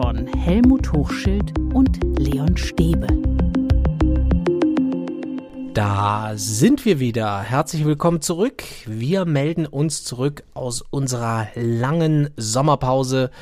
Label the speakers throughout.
Speaker 1: von Helmut Hochschild und Leon Stäbe.
Speaker 2: Da sind wir wieder. Herzlich willkommen zurück. Wir melden uns zurück aus unserer langen Sommerpause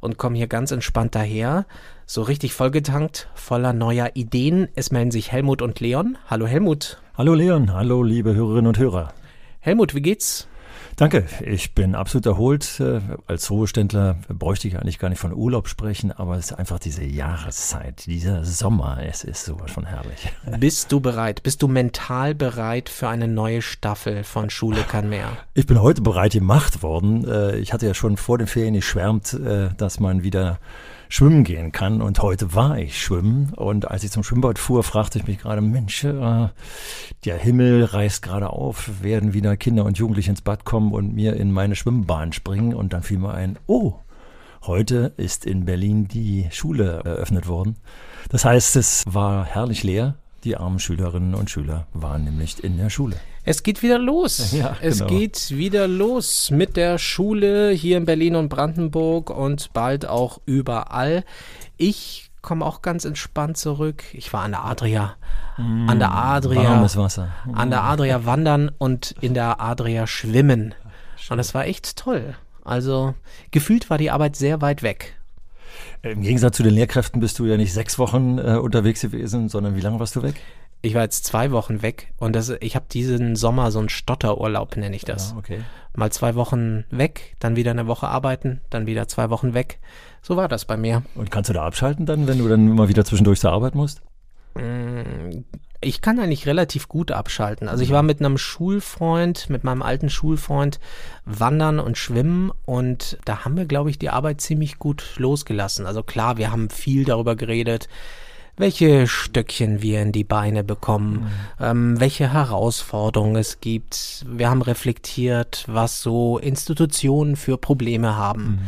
Speaker 2: und kommen hier ganz entspannt daher. So richtig vollgetankt, voller neuer Ideen. Es melden sich Helmut und Leon. Hallo Helmut.
Speaker 3: Hallo Leon, hallo liebe Hörerinnen und Hörer.
Speaker 2: Helmut, wie geht's?
Speaker 3: Danke, ich bin absolut erholt. Äh, als Ruheständler bräuchte ich eigentlich gar nicht von Urlaub sprechen, aber es ist einfach diese Jahreszeit, dieser Sommer, es ist sowas von herrlich.
Speaker 2: Bist du bereit? Bist du mental bereit für eine neue Staffel von Schule kann mehr?
Speaker 3: Ich bin heute bereit gemacht worden. Äh, ich hatte ja schon vor den Ferien geschwärmt, äh, dass man wieder schwimmen gehen kann. Und heute war ich schwimmen. Und als ich zum Schwimmbad fuhr, fragte ich mich gerade, Mensch, äh, der Himmel reißt gerade auf, werden wieder Kinder und Jugendliche ins Bad kommen und mir in meine Schwimmbahn springen. Und dann fiel mir ein, oh, heute ist in Berlin die Schule eröffnet worden. Das heißt, es war herrlich leer. Die armen Schülerinnen und Schüler waren nämlich in der Schule.
Speaker 2: Es geht wieder los. Ja, es genau. geht wieder los mit der Schule hier in Berlin und Brandenburg und bald auch überall. Ich komme auch ganz entspannt zurück. Ich war an der Adria. Mm, an der Adria.
Speaker 3: Warmes Wasser.
Speaker 2: Mm. An der Adria wandern und in der Adria schwimmen. Und das war echt toll. Also gefühlt war die Arbeit sehr weit weg.
Speaker 3: Im Gegensatz zu den Lehrkräften bist du ja nicht sechs Wochen äh, unterwegs gewesen, sondern wie lange warst du weg?
Speaker 2: Ich war jetzt zwei Wochen weg und das, ich habe diesen Sommer so einen Stotterurlaub, nenne ich das.
Speaker 3: Ja, okay.
Speaker 2: Mal zwei Wochen weg, dann wieder eine Woche arbeiten, dann wieder zwei Wochen weg. So war das bei mir.
Speaker 3: Und kannst du da abschalten dann, wenn du dann immer wieder zwischendurch zur Arbeit musst?
Speaker 2: Mm, ich kann eigentlich relativ gut abschalten. Also ich war mit einem Schulfreund, mit meinem alten Schulfreund wandern und schwimmen und da haben wir, glaube ich, die Arbeit ziemlich gut losgelassen. Also klar, wir haben viel darüber geredet, welche Stöckchen wir in die Beine bekommen, mhm. ähm, welche Herausforderungen es gibt. Wir haben reflektiert, was so Institutionen für Probleme haben. Mhm.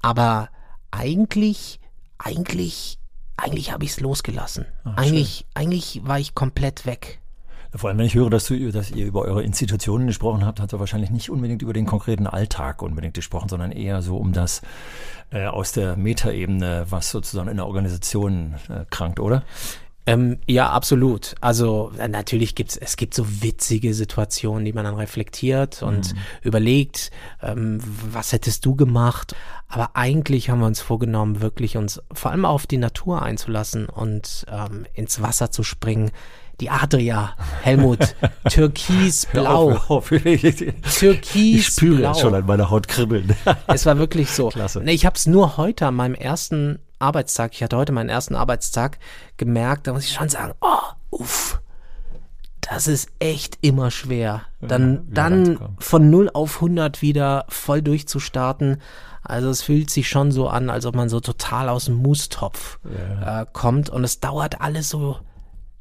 Speaker 2: Aber eigentlich, eigentlich, eigentlich habe ich es losgelassen. Ach, eigentlich, eigentlich war ich komplett weg.
Speaker 3: Vor allem, wenn ich höre, dass, du, dass ihr über eure Institutionen gesprochen habt, hat er wahrscheinlich nicht unbedingt über den konkreten Alltag unbedingt gesprochen, sondern eher so um das äh, aus der Metaebene, was sozusagen in der Organisation äh, krankt, oder?
Speaker 2: Ähm, ja, absolut. Also äh, natürlich gibt's es gibt so witzige Situationen, die man dann reflektiert und mhm. überlegt, ähm, was hättest du gemacht? Aber eigentlich haben wir uns vorgenommen, wirklich uns vor allem auf die Natur einzulassen und ähm, ins Wasser zu springen, die Adria, Helmut, türkisblau.
Speaker 3: Türkisblau. Ich spüre schon an meiner Haut kribbeln.
Speaker 2: es war wirklich so. Klasse. Ich habe es nur heute an meinem ersten Arbeitstag, ich hatte heute meinen ersten Arbeitstag gemerkt, da muss ich schon sagen, oh, uff, das ist echt immer schwer. Dann, ja, dann von 0 auf 100 wieder voll durchzustarten. Also es fühlt sich schon so an, als ob man so total aus dem Mustopf ja. äh, kommt und es dauert alles so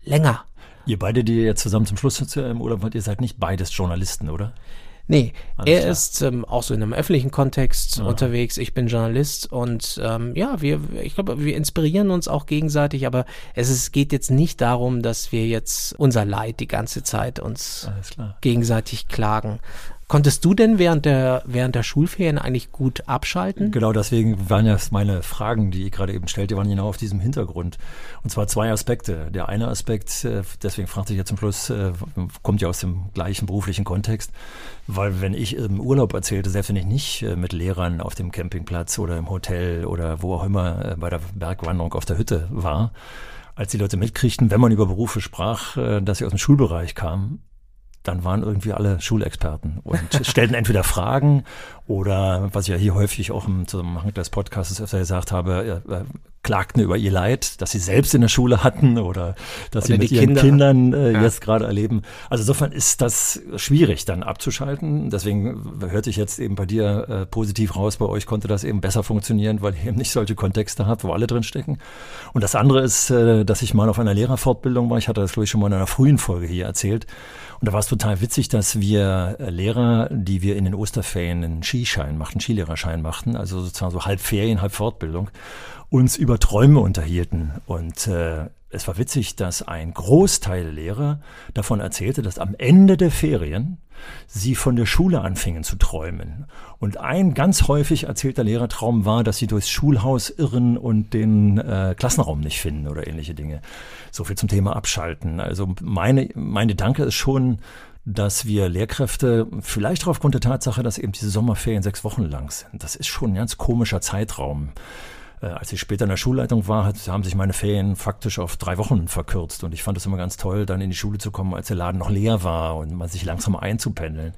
Speaker 2: länger.
Speaker 3: Ihr beide, die jetzt zusammen zum Schluss im Urlaub wart, ihr seid nicht beides Journalisten, oder?
Speaker 2: Nee, Alles er klar. ist ähm, auch so in einem öffentlichen Kontext ja. unterwegs. Ich bin Journalist und ähm, ja, wir, ich glaube, wir inspirieren uns auch gegenseitig, aber es ist, geht jetzt nicht darum, dass wir jetzt unser Leid die ganze Zeit uns gegenseitig klagen. Konntest du denn während der, während der Schulferien eigentlich gut abschalten?
Speaker 3: Genau, deswegen waren ja meine Fragen, die ich gerade eben stellte, waren genau auf diesem Hintergrund. Und zwar zwei Aspekte. Der eine Aspekt, äh, deswegen fragte ich ja zum Schluss, äh, kommt ja aus dem gleichen beruflichen Kontext, weil wenn ich im Urlaub erzählte, selbst wenn ich nicht äh, mit Lehrern auf dem Campingplatz oder im Hotel oder wo auch immer bei der Bergwanderung auf der Hütte war, als die Leute mitkriegten, wenn man über Berufe sprach, dass sie aus dem Schulbereich kamen, dann waren irgendwie alle Schulexperten und stellten entweder Fragen oder, was ich ja hier häufig auch im Zusammenhang des Podcasts öfter gesagt habe, äh, klagten über ihr Leid, dass sie selbst in der Schule hatten oder dass oder sie mit ihren Kinder. Kindern äh, ja. jetzt gerade erleben. Also insofern ist das schwierig dann abzuschalten. Deswegen hörte ich jetzt eben bei dir äh, positiv raus, bei euch konnte das eben besser funktionieren, weil ihr eben nicht solche Kontexte habt, wo alle drin stecken. Und das andere ist, äh, dass ich mal auf einer Lehrerfortbildung war. Ich hatte das, glaube ich, schon mal in einer frühen Folge hier erzählt. Und da war es total witzig, dass wir äh, Lehrer, die wir in den Osterferien einen Skischein machten, Skilehrerschein machten, also sozusagen so halb Ferien, halb Fortbildung, uns über Träume unterhielten. Und äh, es war witzig, dass ein Großteil der Lehrer davon erzählte, dass am Ende der Ferien sie von der Schule anfingen zu träumen. Und ein ganz häufig erzählter Lehrertraum war, dass sie durchs Schulhaus irren und den äh, Klassenraum nicht finden oder ähnliche Dinge. So viel zum Thema Abschalten. Also meine, meine Danke ist schon, dass wir Lehrkräfte, vielleicht aufgrund der Tatsache, dass eben diese Sommerferien sechs Wochen lang sind, das ist schon ein ganz komischer Zeitraum. Äh, als ich später in der Schulleitung war, hat, haben sich meine Ferien faktisch auf drei Wochen verkürzt. Und ich fand es immer ganz toll, dann in die Schule zu kommen, als der Laden noch leer war und man sich langsam einzupendeln.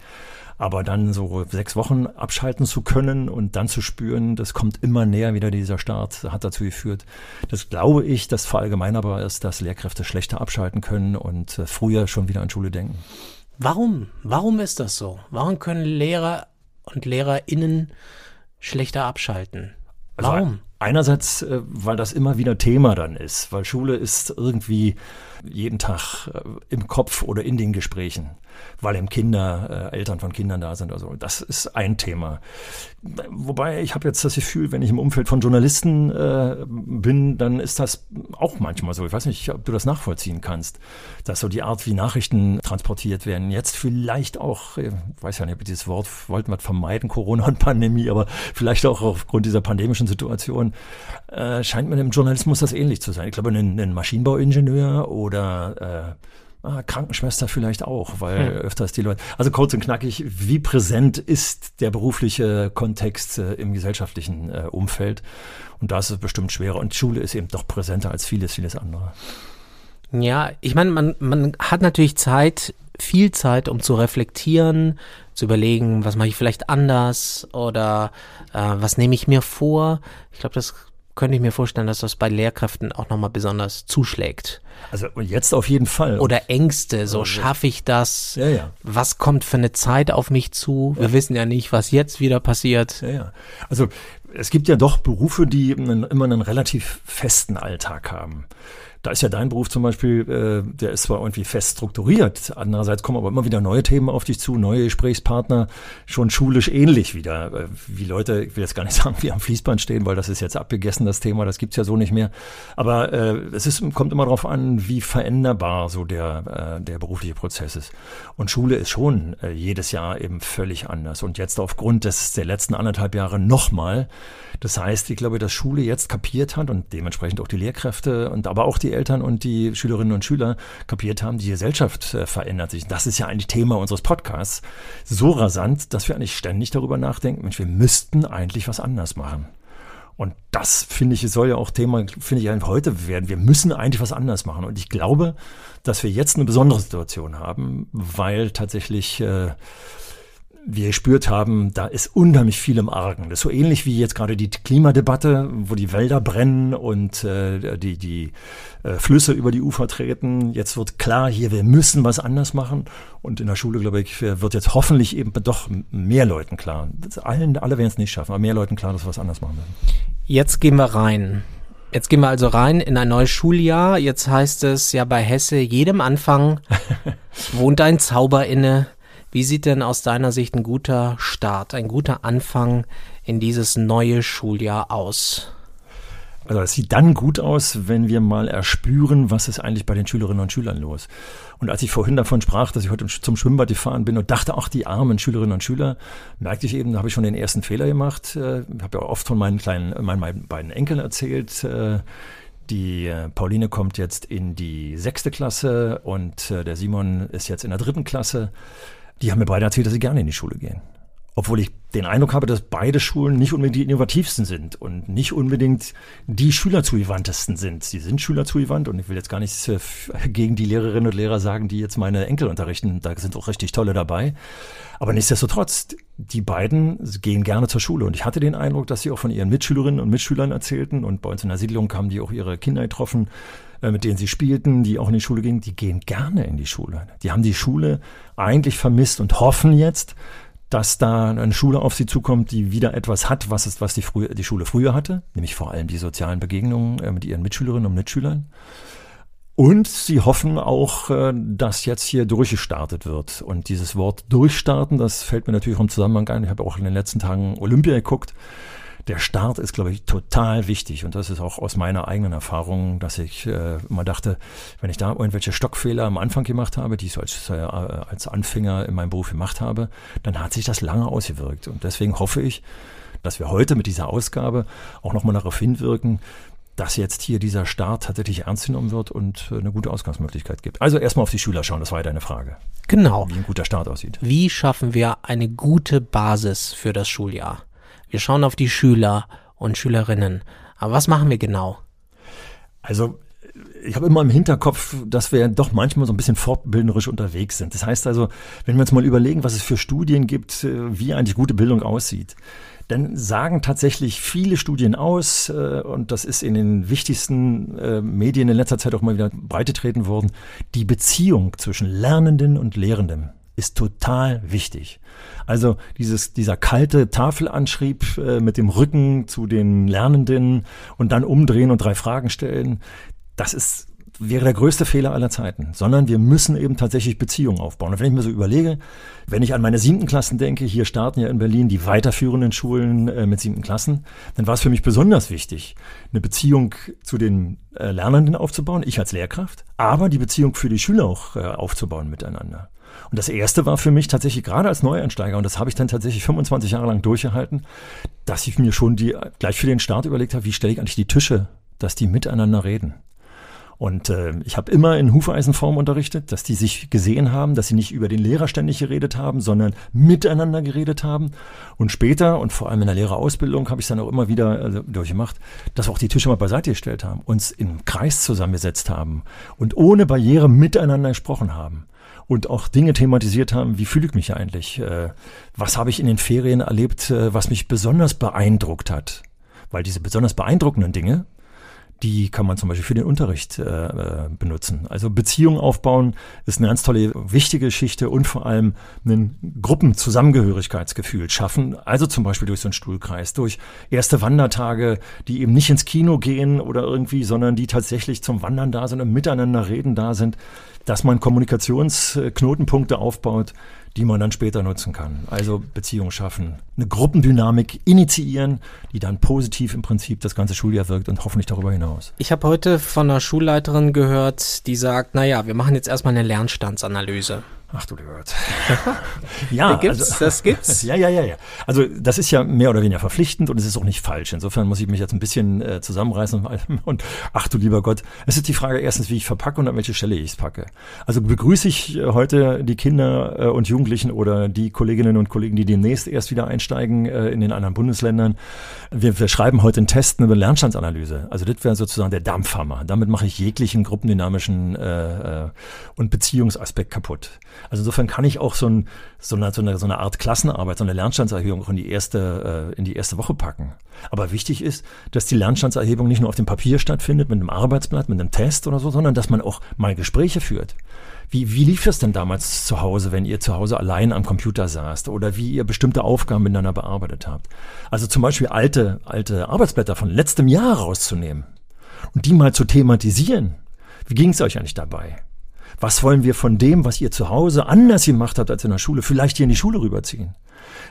Speaker 3: Aber dann so sechs Wochen abschalten zu können und dann zu spüren, das kommt immer näher wieder dieser Start, hat dazu geführt. Das glaube ich, das verallgemeinerbar ist, dass Lehrkräfte schlechter abschalten können und äh, früher schon wieder an Schule denken.
Speaker 2: Warum? Warum ist das so? Warum können Lehrer und LehrerInnen schlechter abschalten?
Speaker 3: Also Warum? Einerseits, äh, weil das immer wieder Thema dann ist, weil Schule ist irgendwie jeden Tag äh, im Kopf oder in den Gesprächen weil eben Kinder, äh, Eltern von Kindern da sind. Also das ist ein Thema. Wobei ich habe jetzt das Gefühl, wenn ich im Umfeld von Journalisten äh, bin, dann ist das auch manchmal so. Ich weiß nicht, ob du das nachvollziehen kannst, dass so die Art, wie Nachrichten transportiert werden, jetzt vielleicht auch, ich weiß ja nicht, ob dieses Wort wollten wir vermeiden, Corona und Pandemie, aber vielleicht auch aufgrund dieser pandemischen Situation, äh, scheint mir im Journalismus das ähnlich zu sein. Ich glaube, ein, ein Maschinenbauingenieur oder äh, Ah, Krankenschwester vielleicht auch, weil hm. öfters die Leute. Also kurz und knackig, wie präsent ist der berufliche Kontext äh, im gesellschaftlichen äh, Umfeld? Und da ist es bestimmt schwerer. Und Schule ist eben doch präsenter als vieles, vieles andere.
Speaker 2: Ja, ich meine, man, man hat natürlich Zeit, viel Zeit, um zu reflektieren, zu überlegen, was mache ich vielleicht anders oder äh, was nehme ich mir vor. Ich glaube, das könnte ich mir vorstellen, dass das bei Lehrkräften auch nochmal besonders zuschlägt.
Speaker 3: Also jetzt auf jeden Fall.
Speaker 2: Oder Ängste, so schaffe ich das? Ja, ja. Was kommt für eine Zeit auf mich zu? Wir ja. wissen ja nicht, was jetzt wieder passiert.
Speaker 3: Ja, ja. Also es gibt ja doch Berufe, die immer einen relativ festen Alltag haben. Da ist ja dein Beruf zum Beispiel, äh, der ist zwar irgendwie fest strukturiert, andererseits kommen aber immer wieder neue Themen auf dich zu, neue Gesprächspartner, schon schulisch ähnlich wieder. Äh, wie Leute, ich will jetzt gar nicht sagen, wie am Fließband stehen, weil das ist jetzt abgegessen, das Thema, das gibt's ja so nicht mehr. Aber äh, es ist, kommt immer darauf an, wie veränderbar so der, äh, der berufliche Prozess ist. Und Schule ist schon äh, jedes Jahr eben völlig anders. Und jetzt aufgrund des der letzten anderthalb Jahre nochmal. Das heißt, ich glaube, dass Schule jetzt kapiert hat und dementsprechend auch die Lehrkräfte und aber auch die Eltern und die Schülerinnen und Schüler kapiert haben, die Gesellschaft äh, verändert sich. Das ist ja eigentlich Thema unseres Podcasts. So rasant, dass wir eigentlich ständig darüber nachdenken, Mensch, wir müssten eigentlich was anders machen. Und das finde ich, soll ja auch Thema, finde ich, heute werden. Wir müssen eigentlich was anders machen. Und ich glaube, dass wir jetzt eine besondere Situation haben, weil tatsächlich äh, wir gespürt haben, da ist unheimlich viel im Argen. Das ist so ähnlich wie jetzt gerade die Klimadebatte, wo die Wälder brennen und äh, die, die äh, Flüsse über die Ufer treten. Jetzt wird klar, hier, wir müssen was anders machen. Und in der Schule, glaube ich, wird jetzt hoffentlich eben doch mehr Leuten klar. Allen, alle werden es nicht schaffen, aber mehr Leuten klar, dass wir was anders machen werden.
Speaker 2: Jetzt gehen wir rein. Jetzt gehen wir also rein in ein neues Schuljahr. Jetzt heißt es ja bei Hesse, jedem Anfang wohnt ein Zauber inne. Wie sieht denn aus deiner Sicht ein guter Start, ein guter Anfang in dieses neue Schuljahr aus?
Speaker 3: Also es sieht dann gut aus, wenn wir mal erspüren, was ist eigentlich bei den Schülerinnen und Schülern los. Und als ich vorhin davon sprach, dass ich heute zum Schwimmbad gefahren bin und dachte, ach, die armen Schülerinnen und Schüler, merkte ich eben, da habe ich schon den ersten Fehler gemacht. Ich äh, habe ja oft von meinen kleinen, meinen beiden Enkeln erzählt. Äh, die äh, Pauline kommt jetzt in die sechste Klasse und der Simon ist jetzt in der dritten Klasse die haben mir beide erzählt, dass sie gerne in die Schule gehen. Obwohl ich den Eindruck habe, dass beide Schulen nicht unbedingt die innovativsten sind und nicht unbedingt die schülerzugewandtesten sind. Sie sind schülerzugewandt und ich will jetzt gar nichts äh, gegen die Lehrerinnen und Lehrer sagen, die jetzt meine Enkel unterrichten. Da sind auch richtig tolle dabei. Aber nichtsdestotrotz, die beiden gehen gerne zur Schule. Und ich hatte den Eindruck, dass sie auch von ihren Mitschülerinnen und Mitschülern erzählten. Und bei uns in der Siedlung haben die auch ihre Kinder getroffen, äh, mit denen sie spielten, die auch in die Schule gingen. Die gehen gerne in die Schule. Die haben die Schule eigentlich vermisst und hoffen jetzt, dass da eine Schule auf sie zukommt, die wieder etwas hat, was, ist, was die, frühe, die Schule früher hatte, nämlich vor allem die sozialen Begegnungen äh, mit ihren Mitschülerinnen und Mitschülern. Und sie hoffen auch, äh, dass jetzt hier durchgestartet wird. Und dieses Wort durchstarten, das fällt mir natürlich im Zusammenhang ein. Ich habe auch in den letzten Tagen Olympia geguckt. Der Start ist, glaube ich, total wichtig. Und das ist auch aus meiner eigenen Erfahrung, dass ich äh, immer dachte, wenn ich da irgendwelche Stockfehler am Anfang gemacht habe, die ich so als, äh, als Anfänger in meinem Beruf gemacht habe, dann hat sich das lange ausgewirkt. Und deswegen hoffe ich, dass wir heute mit dieser Ausgabe auch nochmal darauf hinwirken, dass jetzt hier dieser Start tatsächlich ernst genommen wird und äh, eine gute Ausgangsmöglichkeit gibt. Also erstmal auf die Schüler schauen, das war ja deine Frage.
Speaker 2: Genau.
Speaker 3: Wie ein guter Start aussieht.
Speaker 2: Wie schaffen wir eine gute Basis für das Schuljahr? Wir schauen auf die Schüler und Schülerinnen. Aber was machen wir genau?
Speaker 3: Also ich habe immer im Hinterkopf, dass wir doch manchmal so ein bisschen fortbildnerisch unterwegs sind. Das heißt also, wenn wir uns mal überlegen, was es für Studien gibt, äh, wie eigentlich gute Bildung aussieht, dann sagen tatsächlich viele Studien aus, äh, und das ist in den wichtigsten äh, Medien in letzter Zeit auch mal wieder breitetreten worden, die Beziehung zwischen Lernenden und Lehrenden ist total wichtig. Also dieses, dieser kalte Tafelanschrieb äh, mit dem Rücken zu den Lernenden und dann umdrehen und drei Fragen stellen, das ist wäre der größte Fehler aller Zeiten, sondern wir müssen eben tatsächlich Beziehungen aufbauen. Und wenn ich mir so überlege, wenn ich an meine siebten Klassen denke, hier starten ja in Berlin die weiterführenden Schulen äh, mit siebten Klassen, dann war es für mich besonders wichtig, eine Beziehung zu den äh, Lernenden aufzubauen, ich als Lehrkraft, aber die Beziehung für die Schüler auch äh, aufzubauen miteinander. Und das erste war für mich tatsächlich gerade als Neueinsteiger, und das habe ich dann tatsächlich 25 Jahre lang durchgehalten, dass ich mir schon die, gleich für den Start überlegt habe, wie stelle ich eigentlich die Tische, dass die miteinander reden. Und äh, ich habe immer in Hufeisenform unterrichtet, dass die sich gesehen haben, dass sie nicht über den Lehrer ständig geredet haben, sondern miteinander geredet haben. Und später und vor allem in der Lehrerausbildung habe ich dann auch immer wieder äh, durchgemacht, dass wir auch die Tische mal beiseite gestellt haben, uns im Kreis zusammengesetzt haben und ohne Barriere miteinander gesprochen haben und auch Dinge thematisiert haben, wie fühle ich mich eigentlich? Äh, was habe ich in den Ferien erlebt, äh, was mich besonders beeindruckt hat? Weil diese besonders beeindruckenden Dinge, die kann man zum Beispiel für den Unterricht äh, äh, benutzen. Also Beziehungen aufbauen ist eine ganz tolle, wichtige Geschichte und vor allem ein Gruppenzusammengehörigkeitsgefühl schaffen. Also zum Beispiel durch so einen Stuhlkreis, durch erste Wandertage, die eben nicht ins Kino gehen oder irgendwie, sondern die tatsächlich zum Wandern da sind und miteinander reden da sind, dass man Kommunikationsknotenpunkte aufbaut, die man dann später nutzen kann. Also Beziehungen schaffen, eine Gruppendynamik initiieren, die dann positiv im Prinzip das ganze Schuljahr wirkt und hoffentlich darüber hinaus.
Speaker 2: Ich habe heute von einer Schulleiterin gehört, die sagt, naja, wir machen jetzt erstmal eine Lernstandsanalyse.
Speaker 3: Ach du lieber Gott.
Speaker 2: ja, gibt's, also, das gibt's.
Speaker 3: Ja, ja, ja, ja. Also das ist ja mehr oder weniger verpflichtend und es ist auch nicht falsch. Insofern muss ich mich jetzt ein bisschen äh, zusammenreißen und ach du lieber Gott. Es ist die Frage erstens, wie ich verpacke und an welche Stelle ich es packe. Also begrüße ich äh, heute die Kinder äh, und Jugendlichen oder die Kolleginnen und Kollegen, die demnächst erst wieder einsteigen äh, in den anderen Bundesländern. Wir, wir schreiben heute einen Test, eine Lernstandsanalyse. Also das wäre sozusagen der Dampfhammer. Damit mache ich jeglichen gruppendynamischen äh, äh und Beziehungsaspekt kaputt. Also insofern kann ich auch so, ein, so, eine, so, eine, so eine Art Klassenarbeit, so eine Lernstandserhebung auch in die erste, äh, in die erste Woche packen. Aber wichtig ist, dass die Lernstandserhebung nicht nur auf dem Papier stattfindet, mit einem Arbeitsblatt, mit einem Test oder so, sondern dass man auch mal Gespräche führt. Wie, wie lief es denn damals zu Hause, wenn ihr zu Hause allein am Computer saßt oder wie ihr bestimmte Aufgaben miteinander bearbeitet habt? Also zum Beispiel alte, alte Arbeitsblätter von letztem Jahr rauszunehmen und die mal zu thematisieren. Wie ging es euch eigentlich dabei? Was wollen wir von dem, was ihr zu Hause anders gemacht habt als in der Schule, vielleicht hier in die Schule rüberziehen?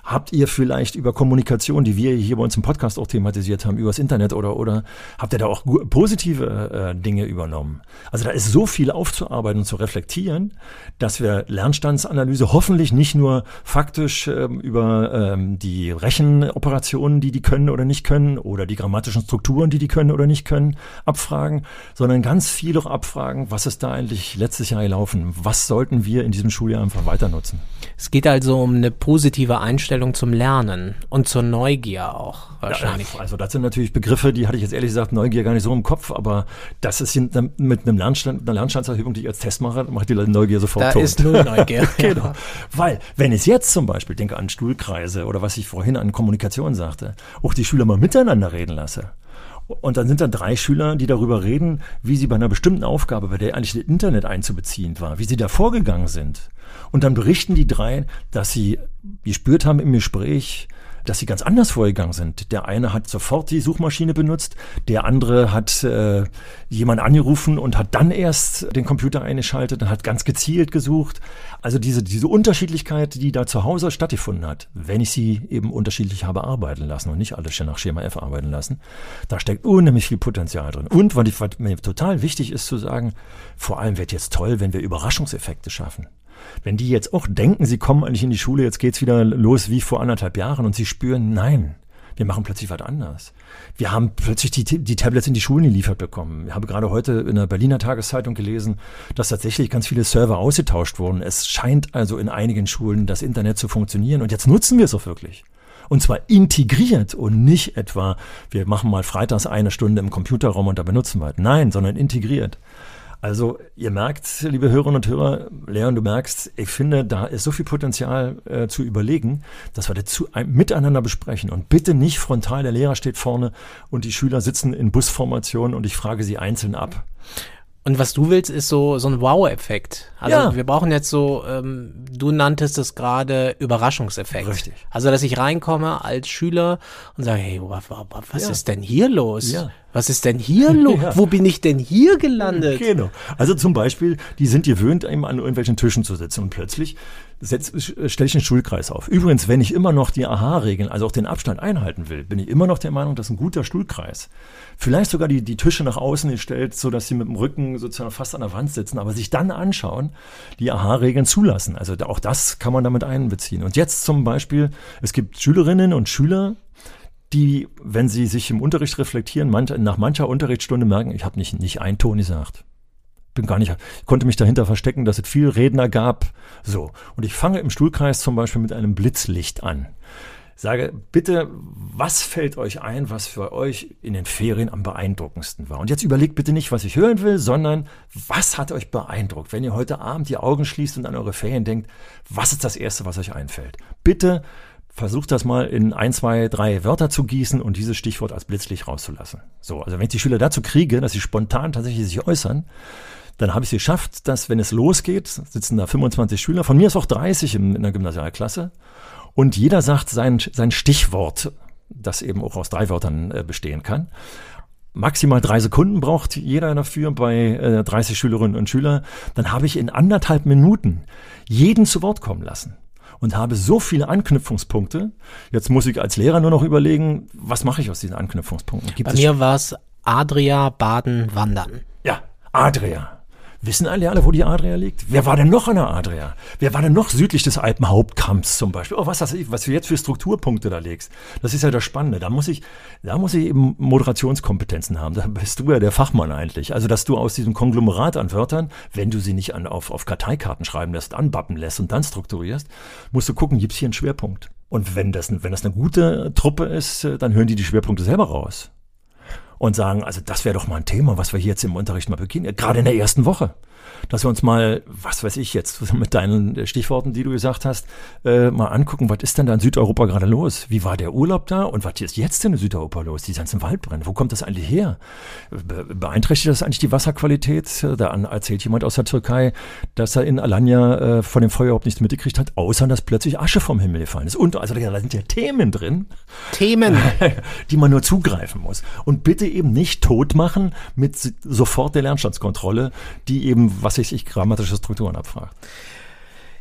Speaker 3: Habt ihr vielleicht über Kommunikation, die wir hier bei uns im Podcast auch thematisiert haben, übers Internet oder, oder habt ihr da auch positive äh, Dinge übernommen? Also da ist so viel aufzuarbeiten und zu reflektieren, dass wir Lernstandsanalyse hoffentlich nicht nur faktisch ähm, über ähm, die Rechenoperationen, die die können oder nicht können, oder die grammatischen Strukturen, die die können oder nicht können, abfragen, sondern ganz viel auch abfragen, was ist da eigentlich letztes Jahr gelaufen? Was sollten wir in diesem Schuljahr einfach weiter nutzen?
Speaker 2: Es geht also um eine positive Einstellung zum Lernen und zur Neugier auch wahrscheinlich.
Speaker 3: Ja, also das sind natürlich Begriffe, die hatte ich jetzt ehrlich gesagt Neugier gar nicht so im Kopf, aber das ist mit einem Lernstand, einer Lernstandserhebung, die ich als Test mache, macht die Neugier sofort
Speaker 2: da
Speaker 3: tot.
Speaker 2: Ist null Neugier.
Speaker 3: genau. Weil, wenn ich jetzt zum Beispiel denke an Stuhlkreise oder was ich vorhin an Kommunikation sagte, auch die Schüler mal miteinander reden lasse, und dann sind da drei Schüler, die darüber reden, wie sie bei einer bestimmten Aufgabe, bei der eigentlich das Internet einzubeziehen war, wie sie da vorgegangen sind. Und dann berichten die drei, dass sie gespürt haben im Gespräch, dass sie ganz anders vorgegangen sind. Der eine hat sofort die Suchmaschine benutzt, der andere hat äh, jemand angerufen und hat dann erst den Computer eingeschaltet und hat ganz gezielt gesucht. Also diese, diese Unterschiedlichkeit, die da zu Hause stattgefunden hat, wenn ich sie eben unterschiedlich habe arbeiten lassen und nicht alles schon nach Schema F arbeiten lassen, da steckt unheimlich viel Potenzial drin. Und was, was mir total wichtig ist zu sagen, vor allem wird jetzt toll, wenn wir Überraschungseffekte schaffen. Wenn die jetzt auch denken, sie kommen eigentlich in die Schule, jetzt geht's wieder los wie vor anderthalb Jahren und sie spüren, nein, wir machen plötzlich was anders. Wir haben plötzlich die, die Tablets in die Schulen geliefert bekommen. Ich habe gerade heute in der Berliner Tageszeitung gelesen, dass tatsächlich ganz viele Server ausgetauscht wurden. Es scheint also in einigen Schulen das Internet zu funktionieren und jetzt nutzen wir es auch wirklich. Und zwar integriert und nicht etwa, wir machen mal freitags eine Stunde im Computerraum und da benutzen wir es. Nein, sondern integriert. Also ihr merkt, liebe Hörerinnen und Hörer, Leon, du merkst, ich finde, da ist so viel Potenzial äh, zu überlegen, dass wir das zu, ein, miteinander besprechen. Und bitte nicht frontal, der Lehrer steht vorne und die Schüler sitzen in Busformationen und ich frage sie einzeln ab.
Speaker 2: Und was du willst, ist so, so ein Wow-Effekt. Also ja. wir brauchen jetzt so, ähm, du nanntest es gerade Überraschungseffekt.
Speaker 3: Richtig.
Speaker 2: Also dass ich reinkomme als Schüler und sage, hey, was, was ja. ist denn hier los? Ja. Was ist denn hier los? Ja. Wo bin ich denn hier gelandet?
Speaker 3: Genau. Also zum Beispiel, die sind gewöhnt, eben an irgendwelchen Tischen zu sitzen und plötzlich stelle ich einen Stuhlkreis auf. Übrigens, wenn ich immer noch die AHA-Regeln, also auch den Abstand einhalten will, bin ich immer noch der Meinung, das ist ein guter Stuhlkreis. Vielleicht sogar die, die Tische nach außen gestellt, so dass sie mit dem Rücken sozusagen fast an der Wand sitzen, aber sich dann anschauen, die AHA-Regeln zulassen. Also auch das kann man damit einbeziehen. Und jetzt zum Beispiel, es gibt Schülerinnen und Schüler, die, wenn sie sich im Unterricht reflektieren, manch, nach mancher Unterrichtsstunde merken, ich habe nicht, nicht einen Ton gesagt bin gar nicht, konnte mich dahinter verstecken, dass es viel Redner gab. So. Und ich fange im Stuhlkreis zum Beispiel mit einem Blitzlicht an. Sage, bitte, was fällt euch ein, was für euch in den Ferien am beeindruckendsten war? Und jetzt überlegt bitte nicht, was ich hören will, sondern was hat euch beeindruckt? Wenn ihr heute Abend die Augen schließt und an eure Ferien denkt, was ist das Erste, was euch einfällt? Bitte versucht das mal in ein, zwei, drei Wörter zu gießen und dieses Stichwort als Blitzlicht rauszulassen. So, also wenn ich die Schüler dazu kriege, dass sie spontan tatsächlich sich äußern, dann habe ich es geschafft, dass, wenn es losgeht, sitzen da 25 Schüler, von mir ist auch 30 in, in der Gymnasialklasse, und jeder sagt sein, sein Stichwort, das eben auch aus drei Wörtern äh, bestehen kann. Maximal drei Sekunden braucht jeder dafür bei äh, 30 Schülerinnen und Schülern. Dann habe ich in anderthalb Minuten jeden zu Wort kommen lassen und habe so viele Anknüpfungspunkte. Jetzt muss ich als Lehrer nur noch überlegen, was mache ich aus diesen Anknüpfungspunkten?
Speaker 2: Gibt Bei mir war es Adria Baden Wandern.
Speaker 3: Ja, Adria. Wissen alle alle, wo die Adria liegt? Wer war denn noch an der Adria? Wer war denn noch südlich des Alpenhauptkamms zum Beispiel? Oh, was, das, was du jetzt für Strukturpunkte da legst. Das ist ja das Spannende. Da muss ich, da muss ich eben Moderationskompetenzen haben. Da bist du ja der Fachmann eigentlich. Also, dass du aus diesem Konglomerat an Wörtern, wenn du sie nicht an, auf, auf Karteikarten schreiben lässt, anbappen lässt und dann strukturierst, musst du gucken, gibt's hier einen Schwerpunkt? Und wenn das, wenn das eine gute Truppe ist, dann hören die die Schwerpunkte selber raus und sagen, also das wäre doch mal ein Thema, was wir hier jetzt im Unterricht mal beginnen, gerade in der ersten Woche dass wir uns mal, was weiß ich jetzt, mit deinen Stichworten, die du gesagt hast, äh, mal angucken, was ist denn da in Südeuropa gerade los? Wie war der Urlaub da und was ist jetzt denn in Südeuropa los? Die ganzen Waldbrände, wo kommt das eigentlich her? Be beeinträchtigt das eigentlich die Wasserqualität? Da erzählt jemand aus der Türkei, dass er in Alanya äh, von dem Feuer überhaupt nichts mitgekriegt hat, außer dass plötzlich Asche vom Himmel gefallen ist. Und also da sind ja Themen drin.
Speaker 2: Themen.
Speaker 3: die man nur zugreifen muss. Und bitte eben nicht tot machen mit sofort der Lernstandskontrolle, die eben, was ich, ich grammatische Strukturen abfragt.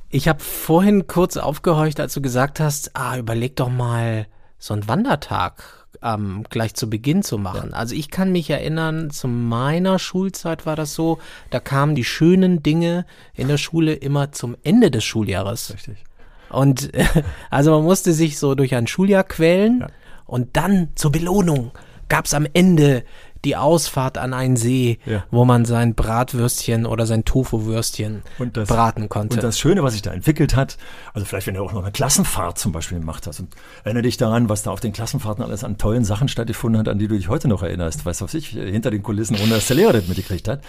Speaker 2: Ich habe vorhin kurz aufgehorcht, als du gesagt hast, ah, überleg doch mal so einen Wandertag ähm, gleich zu Beginn zu machen. Ja. Also ich kann mich erinnern, zu meiner Schulzeit war das so, da kamen die schönen Dinge in der Schule immer zum Ende des Schuljahres.
Speaker 3: Richtig.
Speaker 2: Und also man musste sich so durch ein Schuljahr quälen ja. und dann zur Belohnung gab es am Ende die Ausfahrt an einen See, ja. wo man sein Bratwürstchen oder sein Tofu-Würstchen braten konnte.
Speaker 3: Und das Schöne, was sich da entwickelt hat, also vielleicht wenn du auch noch eine Klassenfahrt zum Beispiel gemacht hast und erinnere dich daran, was da auf den Klassenfahrten alles an tollen Sachen stattgefunden hat, an die du dich heute noch erinnerst, weißt du, was ich, hinter den Kulissen, ohne dass der Lehrer das mitgekriegt hat.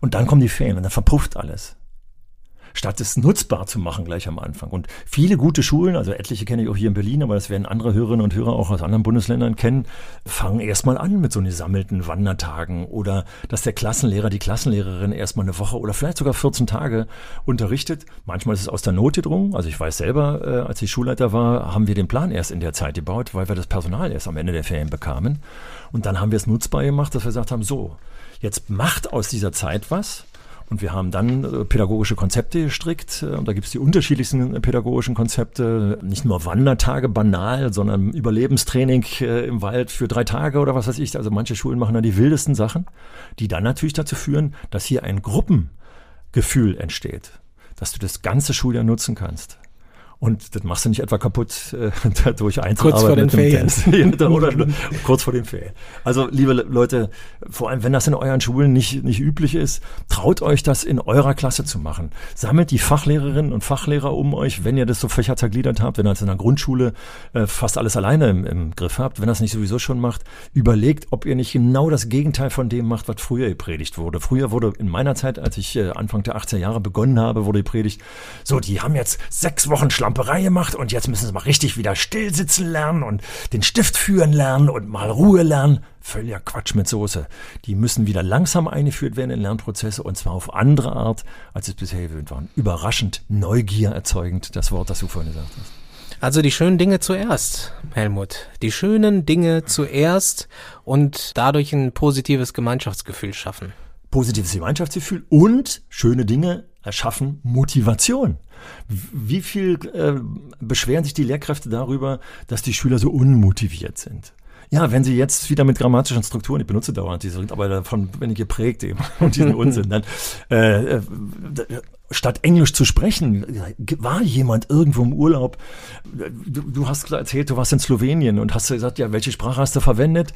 Speaker 3: Und dann kommen die Ferien und dann verpufft alles. Statt es nutzbar zu machen gleich am Anfang. Und viele gute Schulen, also etliche kenne ich auch hier in Berlin, aber das werden andere Hörerinnen und Hörer auch aus anderen Bundesländern kennen, fangen erstmal an mit so gesammelten Wandertagen oder dass der Klassenlehrer, die Klassenlehrerin erstmal eine Woche oder vielleicht sogar 14 Tage unterrichtet. Manchmal ist es aus der Not gedrungen. Also ich weiß selber, äh, als ich Schulleiter war, haben wir den Plan erst in der Zeit gebaut, weil wir das Personal erst am Ende der Ferien bekamen. Und dann haben wir es nutzbar gemacht, dass wir gesagt haben, so, jetzt macht aus dieser Zeit was und wir haben dann äh, pädagogische Konzepte gestrickt. Äh, und da gibt es die unterschiedlichsten äh, pädagogischen Konzepte. Nicht nur Wandertage banal, sondern Überlebenstraining im Wald für drei Tage oder was weiß ich. Also manche Schulen machen da die wildesten Sachen, die dann natürlich dazu führen, dass hier ein Gruppengefühl entsteht, dass du das ganze Schuljahr nutzen kannst. Und das machst du nicht etwa kaputt äh, durch Einzelarbeit.
Speaker 2: Kurz vor den Ferien.
Speaker 3: Oder kurz vor den Ferien. Also, liebe Leute, vor allem, wenn das in euren Schulen nicht, nicht üblich ist, traut euch das in eurer Klasse zu machen. Sammelt die Fachlehrerinnen und Fachlehrer um euch, wenn ihr das so Fächer zergliedert habt, wenn ihr das in der Grundschule äh, fast alles alleine im, im Griff habt, wenn das nicht sowieso schon macht, überlegt, ob ihr nicht genau das Gegenteil von dem macht, was früher gepredigt wurde. Früher wurde in meiner Zeit, als ich äh, Anfang der 80er Jahre begonnen habe, wurde gepredigt, so, die haben jetzt sechs Wochen Schlamm Schlamperei gemacht und jetzt müssen sie mal richtig wieder still sitzen lernen und den Stift führen lernen und mal Ruhe lernen. Völliger Quatsch mit Soße. Die müssen wieder langsam eingeführt werden in Lernprozesse und zwar auf andere Art, als es bisher gewöhnt waren. Überraschend, Neugier erzeugend, das Wort, das du vorhin gesagt hast.
Speaker 2: Also die schönen Dinge zuerst, Helmut. Die schönen Dinge zuerst und dadurch ein positives Gemeinschaftsgefühl schaffen.
Speaker 3: Positives Gemeinschaftsgefühl und schöne Dinge erschaffen Motivation. Wie viel äh, beschweren sich die Lehrkräfte darüber, dass die Schüler so unmotiviert sind? Ja, wenn Sie jetzt wieder mit grammatischen Strukturen, ich benutze dauernd diese, aber davon bin ich geprägt eben und diesen Unsinn, dann äh, äh statt Englisch zu sprechen, war jemand irgendwo im Urlaub. Du, du hast erzählt, du warst in Slowenien und hast gesagt, ja, welche Sprache hast du verwendet?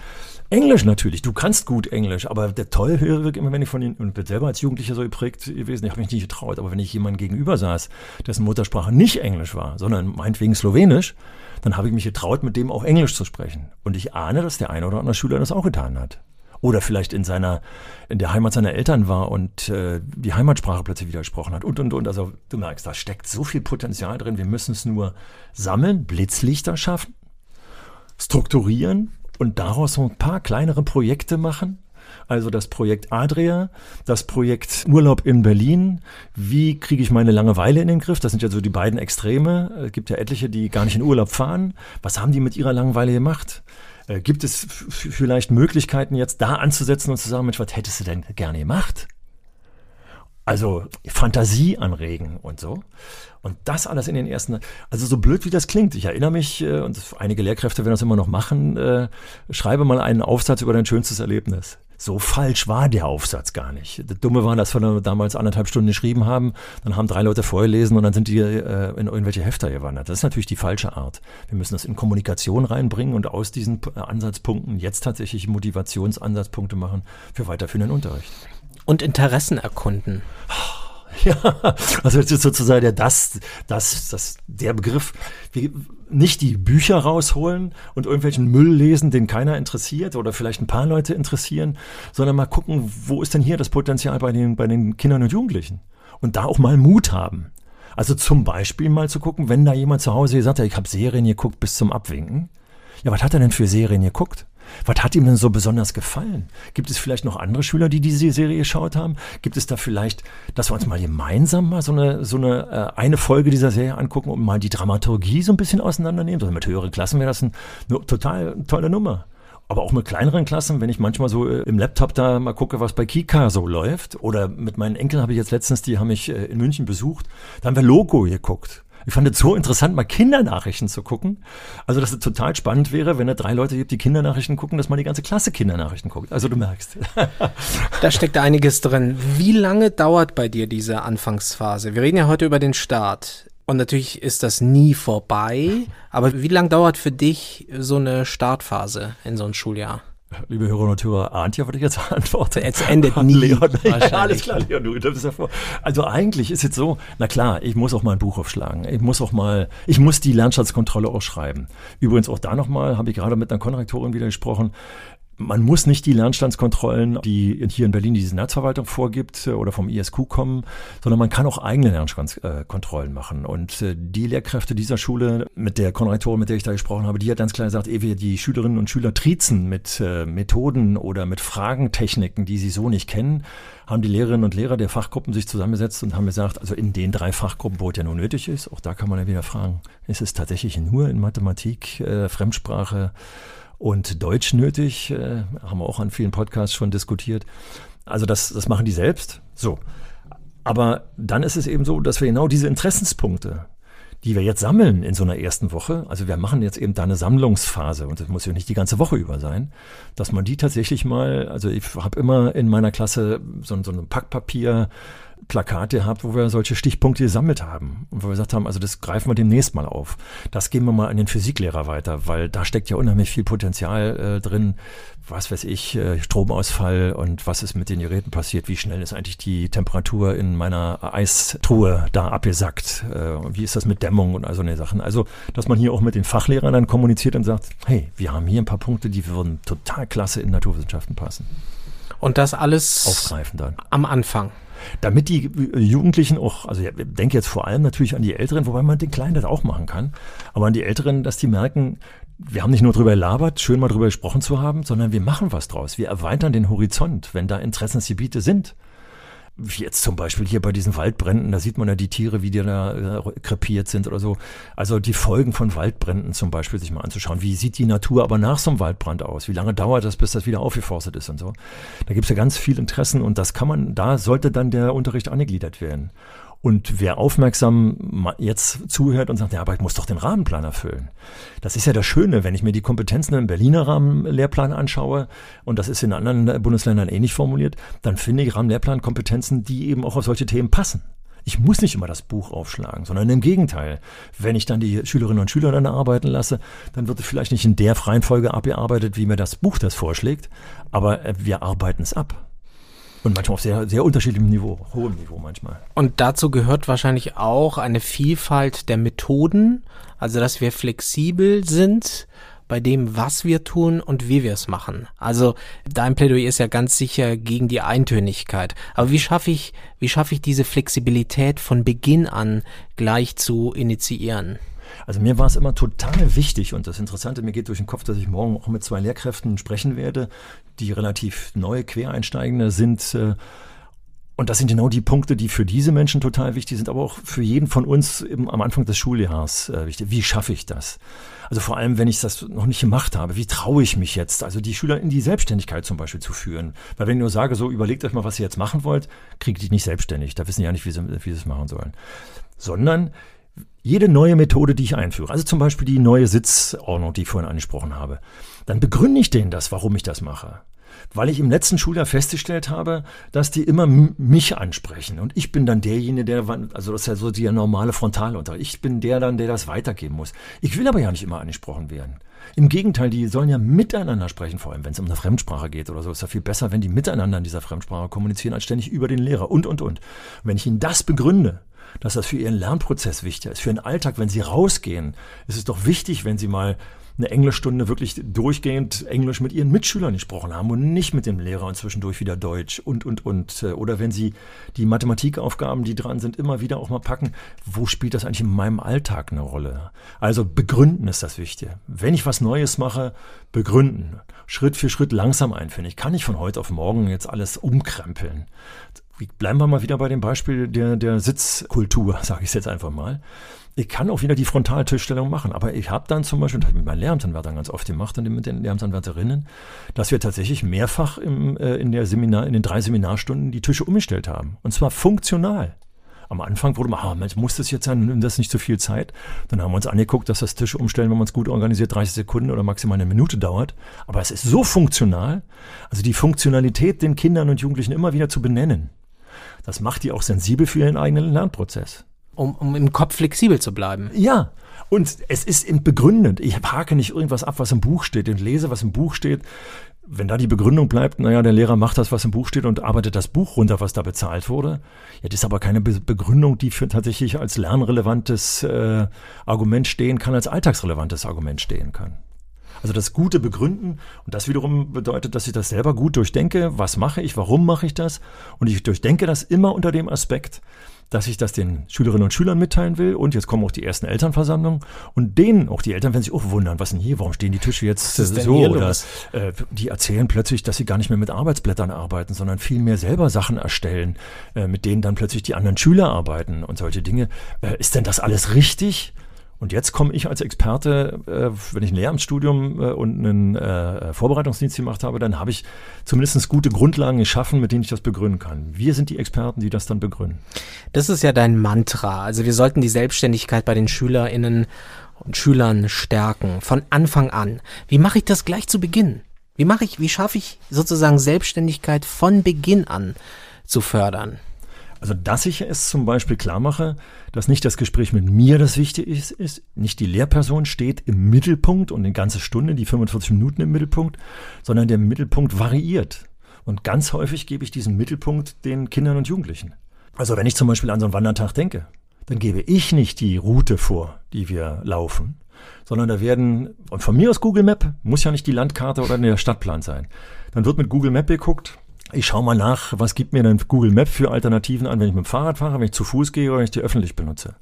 Speaker 3: Englisch natürlich. Du kannst gut Englisch, aber der toll höre immer, wenn ich von den, und bin selber als Jugendlicher so geprägt gewesen, ich habe mich nicht getraut, aber wenn ich jemandem gegenüber saß, dessen Muttersprache nicht Englisch war, sondern meinetwegen Slowenisch, dann habe ich mich getraut, mit dem auch Englisch zu sprechen. Und ich ahne, dass der eine oder andere Schüler das auch getan hat. Oder vielleicht in seiner, in der Heimat seiner Eltern war und äh, die Heimatsprache plötzlich wieder gesprochen hat und und und. Also du merkst, da steckt so viel Potenzial drin. Wir müssen es nur sammeln, Blitzlichter schaffen, strukturieren und daraus so ein paar kleinere Projekte machen also das Projekt Adria, das Projekt Urlaub in Berlin. Wie kriege ich meine Langeweile in den Griff? Das sind ja so die beiden Extreme. Es gibt ja etliche, die gar nicht in Urlaub fahren. Was haben die mit ihrer Langeweile gemacht? Äh, gibt es vielleicht Möglichkeiten, jetzt da anzusetzen und zu sagen, Mensch, was hättest du denn gerne gemacht? Also Fantasie anregen und so. Und das alles in den ersten, also so blöd wie das klingt. Ich erinnere mich, äh, und einige Lehrkräfte werden das immer noch machen, äh, schreibe mal einen Aufsatz über dein schönstes Erlebnis. So falsch war der Aufsatz gar nicht. Das Dumme war, dass wir damals anderthalb Stunden geschrieben haben, dann haben drei Leute vorgelesen und dann sind die äh, in irgendwelche Hefter gewandert. Das ist natürlich die falsche Art. Wir müssen das in Kommunikation reinbringen und aus diesen Ansatzpunkten jetzt tatsächlich Motivationsansatzpunkte machen für weiterführenden Unterricht.
Speaker 2: Und Interessen erkunden.
Speaker 3: Ja, also das ist sozusagen der, das, das, das, der Begriff, wir nicht die Bücher rausholen und irgendwelchen Müll lesen, den keiner interessiert oder vielleicht ein paar Leute interessieren, sondern mal gucken, wo ist denn hier das Potenzial bei den, bei den Kindern und Jugendlichen? Und da auch mal Mut haben. Also zum Beispiel mal zu gucken, wenn da jemand zu Hause gesagt hat, ich habe Serien geguckt bis zum Abwinken. Ja, was hat er denn für Serien geguckt? Was hat ihm denn so besonders gefallen? Gibt es vielleicht noch andere Schüler, die diese Serie geschaut haben? Gibt es da vielleicht, dass wir uns mal gemeinsam mal so eine, so eine, äh, eine Folge dieser Serie angucken und mal die Dramaturgie so ein bisschen auseinandernehmen? Also mit höheren Klassen wäre das ein, eine total tolle Nummer. Aber auch mit kleineren Klassen, wenn ich manchmal so äh, im Laptop da mal gucke, was bei Kika so läuft, oder mit meinen Enkeln habe ich jetzt letztens, die haben mich äh, in München besucht, da haben wir Logo geguckt. Ich fand es so interessant, mal Kindernachrichten zu gucken. Also, dass es total spannend wäre, wenn es drei Leute gibt, die Kindernachrichten gucken, dass mal die ganze Klasse Kindernachrichten guckt. Also, du merkst.
Speaker 2: da steckt einiges drin. Wie lange dauert bei dir diese Anfangsphase? Wir reden ja heute über den Start. Und natürlich ist das nie vorbei. Aber wie lange dauert für dich so eine Startphase in so einem Schuljahr?
Speaker 3: Liebe Hörer und Hörer, ahnt ja, was ich jetzt antworte.
Speaker 2: Jetzt endet nie.
Speaker 3: Leon, ja, alles klar, Leon, du das ja vor. Also eigentlich ist jetzt so, na klar, ich muss auch mal ein Buch aufschlagen. Ich muss auch mal, ich muss die Lernschatzkontrolle auch schreiben. Übrigens auch da nochmal, habe ich gerade mit einer Konrektorin wieder gesprochen, man muss nicht die Lernstandskontrollen, die hier in Berlin die Senatsverwaltung vorgibt äh, oder vom ISQ kommen, sondern man kann auch eigene Lernstandskontrollen machen. Und äh, die Lehrkräfte dieser Schule, mit der Konrektorin, mit der ich da gesprochen habe, die hat ganz klar gesagt, ehe wir die Schülerinnen und Schüler triezen mit äh, Methoden oder mit Fragentechniken, die sie so nicht kennen, haben die Lehrerinnen und Lehrer der Fachgruppen sich zusammengesetzt und haben gesagt, also in den drei Fachgruppen, wo es ja nur nötig ist, auch da kann man ja wieder fragen, ist es tatsächlich nur in Mathematik, äh, Fremdsprache, und Deutsch nötig, äh, haben wir auch an vielen Podcasts schon diskutiert. Also das, das machen die selbst. So. Aber dann ist es eben so, dass wir genau diese Interessenspunkte, die wir jetzt sammeln in so einer ersten Woche, also wir machen jetzt eben da eine Sammlungsphase und das muss ja nicht die ganze Woche über sein, dass man die tatsächlich mal, also ich habe immer in meiner Klasse so, so ein Packpapier Plakate habt, wo wir solche Stichpunkte gesammelt haben und wo wir gesagt haben, also das greifen wir demnächst mal auf. Das geben wir mal an den Physiklehrer weiter, weil da steckt ja unheimlich viel Potenzial äh, drin. Was weiß ich, äh, Stromausfall und was ist mit den Geräten passiert? Wie schnell ist eigentlich die Temperatur in meiner Eistruhe da abgesackt? Äh, wie ist das mit Dämmung und all so eine Sachen? Also, dass man hier auch mit den Fachlehrern dann kommuniziert und sagt, hey, wir haben hier ein paar Punkte, die würden total klasse in Naturwissenschaften passen.
Speaker 2: Und das alles
Speaker 3: aufgreifen dann.
Speaker 2: Am Anfang.
Speaker 3: Damit die Jugendlichen auch, also ich denke jetzt vor allem natürlich an die Älteren, wobei man den Kleinen das auch machen kann, aber an die Älteren, dass die merken, wir haben nicht nur drüber gelabert, schön mal drüber gesprochen zu haben, sondern wir machen was draus. Wir erweitern den Horizont, wenn da Interessensgebiete sind jetzt zum Beispiel hier bei diesen Waldbränden, da sieht man ja die Tiere, wie die da äh, krepiert sind oder so. Also die Folgen von Waldbränden zum Beispiel sich mal anzuschauen. Wie sieht die Natur aber nach so einem Waldbrand aus? Wie lange dauert das, bis das wieder aufgeforstet ist und so? Da gibt es ja ganz viel Interessen und das kann man, da sollte dann der Unterricht angegliedert werden. Und wer aufmerksam jetzt zuhört und sagt, ja, aber ich muss doch den Rahmenplan erfüllen. Das ist ja das Schöne, wenn ich mir die Kompetenzen im Berliner Rahmenlehrplan anschaue, und das ist in anderen Bundesländern ähnlich formuliert, dann finde ich Rahmenlehrplankompetenzen, die eben auch auf solche Themen passen. Ich muss nicht immer das Buch aufschlagen, sondern im Gegenteil. Wenn ich dann die Schülerinnen und Schüler dann arbeiten lasse, dann wird es vielleicht nicht in der Reihenfolge abgearbeitet, wie mir das Buch das vorschlägt, aber äh, wir arbeiten es ab. Und manchmal auf sehr, sehr unterschiedlichem Niveau, hohem Niveau manchmal.
Speaker 2: Und dazu gehört wahrscheinlich auch eine Vielfalt der Methoden, also dass wir flexibel sind bei dem, was wir tun und wie wir es machen. Also dein Plädoyer ist ja ganz sicher gegen die Eintönigkeit. Aber wie schaffe ich, wie schaffe ich diese Flexibilität von Beginn an gleich zu initiieren?
Speaker 3: Also mir war es immer total wichtig und das Interessante, mir geht durch den Kopf, dass ich morgen auch mit zwei Lehrkräften sprechen werde, die relativ neue Quereinsteigende sind. Äh, und das sind genau die Punkte, die für diese Menschen total wichtig sind, aber auch für jeden von uns eben am Anfang des Schuljahres äh, wichtig. Wie schaffe ich das? Also vor allem, wenn ich das noch nicht gemacht habe, wie traue ich mich jetzt, also die Schüler in die Selbstständigkeit zum Beispiel zu führen? Weil wenn ich nur sage, so überlegt euch mal, was ihr jetzt machen wollt, kriegt die nicht selbstständig. Da wissen die ja nicht, wie sie, wie sie es machen sollen. Sondern jede neue Methode, die ich einführe, also zum Beispiel die neue Sitzordnung, die ich vorhin angesprochen habe, dann begründe ich denen das, warum ich das mache. Weil ich im letzten Schuljahr festgestellt habe, dass die immer mich ansprechen. Und ich bin dann derjenige, der, also das ist ja so der normale Frontalunterricht. Ich bin der dann, der das weitergeben muss. Ich will aber ja nicht immer angesprochen werden. Im Gegenteil, die sollen ja miteinander sprechen, vor allem wenn es um eine Fremdsprache geht oder so. Ist ja viel besser, wenn die miteinander in dieser Fremdsprache kommunizieren, als ständig über den Lehrer und, und, und. Wenn ich ihnen das begründe, dass das für ihren Lernprozess wichtig ist, für den Alltag, wenn sie rausgehen, ist es doch wichtig, wenn sie mal eine Englischstunde wirklich durchgehend Englisch mit ihren Mitschülern gesprochen haben und nicht mit dem Lehrer und zwischendurch wieder Deutsch und, und, und. Oder wenn sie die Mathematikaufgaben, die dran sind, immer wieder auch mal packen, wo spielt das eigentlich in meinem Alltag eine Rolle? Also begründen ist das Wichtige. Wenn ich was Neues mache, begründen. Schritt für Schritt langsam einfinden. Ich kann nicht von heute auf morgen jetzt alles umkrempeln. Bleiben wir mal wieder bei dem Beispiel der, der Sitzkultur, sage ich es jetzt einfach mal. Ich kann auch wieder die Frontaltischstellung machen, aber ich habe dann zum Beispiel, das habe ich mit meinen Lehramtanwärtern ganz oft gemacht und mit den Lehramtanwärterinnen, dass wir tatsächlich mehrfach im, äh, in, der Seminar, in den drei Seminarstunden die Tische umgestellt haben. Und zwar funktional. Am Anfang wurde man, ah, muss das jetzt sein, nimmt das nicht so viel Zeit. Dann haben wir uns angeguckt, dass das Tische umstellen, wenn man es gut organisiert, 30 Sekunden oder maximal eine Minute dauert. Aber es ist so funktional, also die Funktionalität den Kindern und Jugendlichen immer wieder zu benennen. Das macht die auch sensibel für ihren eigenen Lernprozess.
Speaker 2: Um, um im Kopf flexibel zu bleiben.
Speaker 3: Ja, und es ist begründend. Ich hake nicht irgendwas ab, was im Buch steht und lese, was im Buch steht. Wenn da die Begründung bleibt, naja, der Lehrer macht das, was im Buch steht und arbeitet das Buch runter, was da bezahlt wurde. Ja, das ist aber keine Be Begründung, die für tatsächlich als lernrelevantes äh, Argument stehen kann, als alltagsrelevantes Argument stehen kann. Also das gute Begründen und das wiederum bedeutet, dass ich das selber gut durchdenke. Was mache ich? Warum mache ich das? Und ich durchdenke das immer unter dem Aspekt, dass ich das den Schülerinnen und Schülern mitteilen will. Und jetzt kommen auch die ersten Elternversammlungen. Und denen, auch die Eltern werden sich auch wundern, was denn hier, warum stehen die Tische jetzt äh, so? Oder äh, die erzählen plötzlich, dass sie gar nicht mehr mit Arbeitsblättern arbeiten, sondern viel mehr selber Sachen erstellen, äh, mit denen dann plötzlich die anderen Schüler arbeiten und solche Dinge. Äh, ist denn das alles richtig? Und jetzt komme ich als Experte, äh, wenn ich ein Lehramtsstudium äh, und einen äh, Vorbereitungsdienst gemacht habe, dann habe ich zumindest gute Grundlagen geschaffen, mit denen ich das begründen kann. Wir sind die Experten, die das dann begründen.
Speaker 2: Das ist ja dein Mantra. Also wir sollten die Selbstständigkeit bei den SchülerInnen und Schülern stärken. Von Anfang an. Wie mache ich das gleich zu Beginn? Wie mache ich, wie schaffe ich sozusagen Selbstständigkeit von Beginn an zu fördern?
Speaker 3: Also, dass ich es zum Beispiel klar mache, dass nicht das Gespräch mit mir das Wichtige ist, ist, nicht die Lehrperson steht im Mittelpunkt und eine ganze Stunde, die 45 Minuten im Mittelpunkt, sondern der Mittelpunkt variiert. Und ganz häufig gebe ich diesen Mittelpunkt den Kindern und Jugendlichen. Also, wenn ich zum Beispiel an so einen Wandertag denke, dann gebe ich nicht die Route vor, die wir laufen, sondern da werden, und von mir aus Google Map, muss ja nicht die Landkarte oder der Stadtplan sein. Dann wird mit Google Map geguckt, ich schaue mal nach, was gibt mir denn Google Map für Alternativen an, wenn ich mit dem Fahrrad fahre, wenn ich zu Fuß gehe oder wenn ich die öffentlich benutze.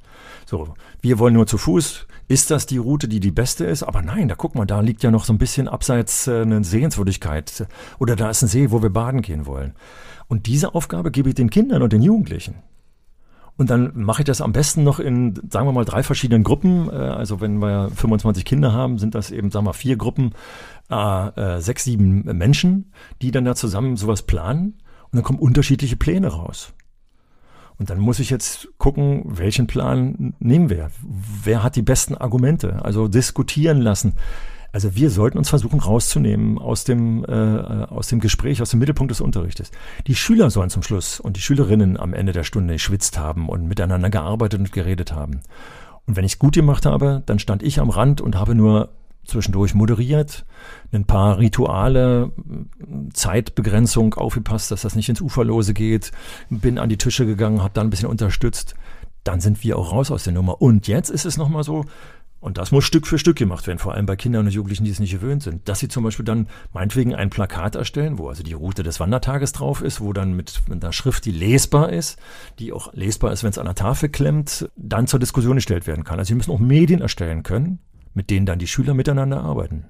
Speaker 3: So, wir wollen nur zu Fuß. Ist das die Route, die die beste ist? Aber nein, da guck mal, da liegt ja noch so ein bisschen abseits äh, eine Sehenswürdigkeit. Oder da ist ein See, wo wir baden gehen wollen. Und diese Aufgabe gebe ich den Kindern und den Jugendlichen. Und dann mache ich das am besten noch in, sagen wir mal, drei verschiedenen Gruppen. Äh, also wenn wir 25 Kinder haben, sind das eben, sagen wir, vier Gruppen, äh, sechs, sieben Menschen, die dann da zusammen sowas planen. Und dann kommen unterschiedliche Pläne raus. Und dann muss ich jetzt gucken, welchen Plan nehmen wir? Wer hat die besten Argumente? Also diskutieren lassen. Also wir sollten uns versuchen rauszunehmen aus dem, äh, aus dem Gespräch, aus dem Mittelpunkt des Unterrichtes. Die Schüler sollen zum Schluss und die Schülerinnen am Ende der Stunde geschwitzt haben und miteinander gearbeitet und geredet haben. Und wenn ich es gut gemacht habe, dann stand ich am Rand und habe nur zwischendurch moderiert, ein paar Rituale, Zeitbegrenzung aufgepasst, dass das nicht ins Uferlose geht, bin an die Tische gegangen, habe da ein bisschen unterstützt. Dann sind wir auch raus aus der Nummer. Und jetzt ist es nochmal so, und das muss Stück für Stück gemacht werden, vor allem bei Kindern und Jugendlichen, die es nicht gewöhnt sind. Dass sie zum Beispiel dann meinetwegen ein Plakat erstellen, wo also die Route des Wandertages drauf ist, wo dann mit einer Schrift, die lesbar ist, die auch lesbar ist, wenn es an der Tafel klemmt, dann zur Diskussion gestellt werden kann. Also sie müssen auch Medien erstellen können, mit denen dann die Schüler miteinander arbeiten.